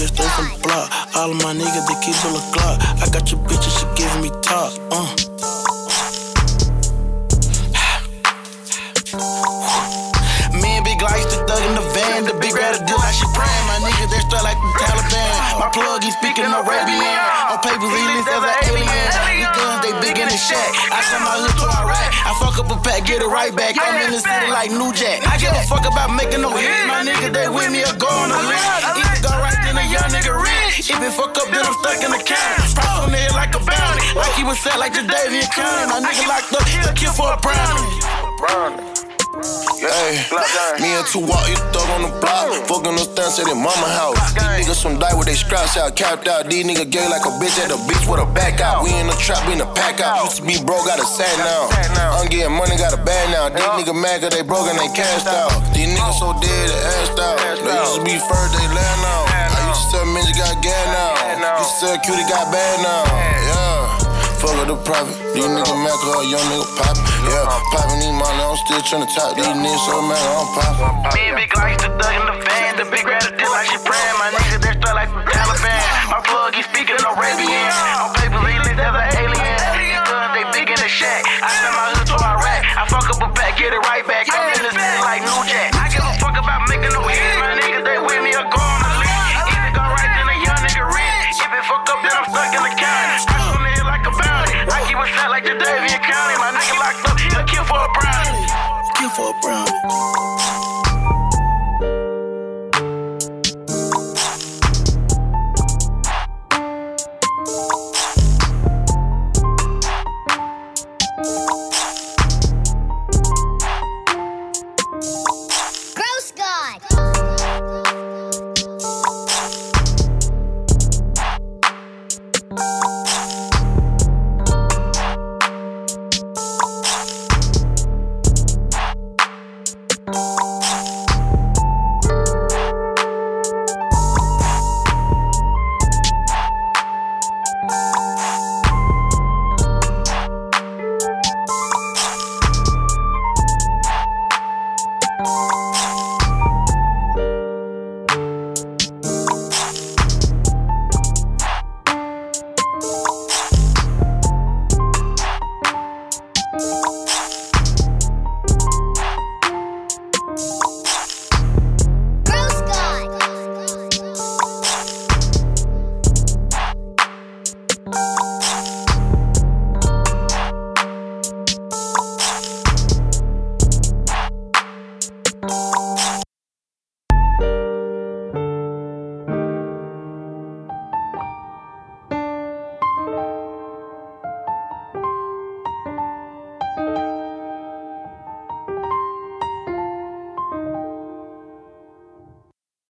niggas straight from the block. All of my niggas, they keep full the Glock. I got your bitches, she giving me top. Uh. Me and Big Light used to thug in the van. The big rat do like she praying. My niggas, they straight like the Taliban. My plug, he speaking Arabian. On papers, he list as an alien. Guns, they big in the shack. I send my hood to Iraq. I fuck up a pack, get it right back. I'm in the city like New Jack. I give a fuck about making no hit. Fuck up, then I'm stuck in the county. Price on the head like a bounty. Like he was set like the Davian County. My nigga locked up, kill for a brownie. Hey, me and two walk, you thug on the block. Fucking no stunts at their mama house. These niggas some die with they scratch out, capped out. These niggas gay like a bitch at the beach with a back out. We in the trap, we in the pack out. Used to be broke, got a sad now. I'm getting money, got a bag now. These niggas mad cause they broke and they cashed out. These niggas so dead, they assed out. They used to be first, they land out. Gas now. To sell cutie, got bad now. Yeah. Fuck up the profit. These niggas mad cause a young nigga poppin'. Yeah, poppin' these money, I'm still tryna top. These niggas so mad, I'm poppin'. Me and Big Light used to thug in the van. The big rat do like she praying. My niggas, they straight like Taliban. My plug, he speaking in Arabian. On papers, he list as an alien. These they big in the shack. I send my hood to Iraq. I fuck up a pack, get it right back. Like the Davian County. My nigga locked up, he'll kill for a brownie. Kill for a brownie.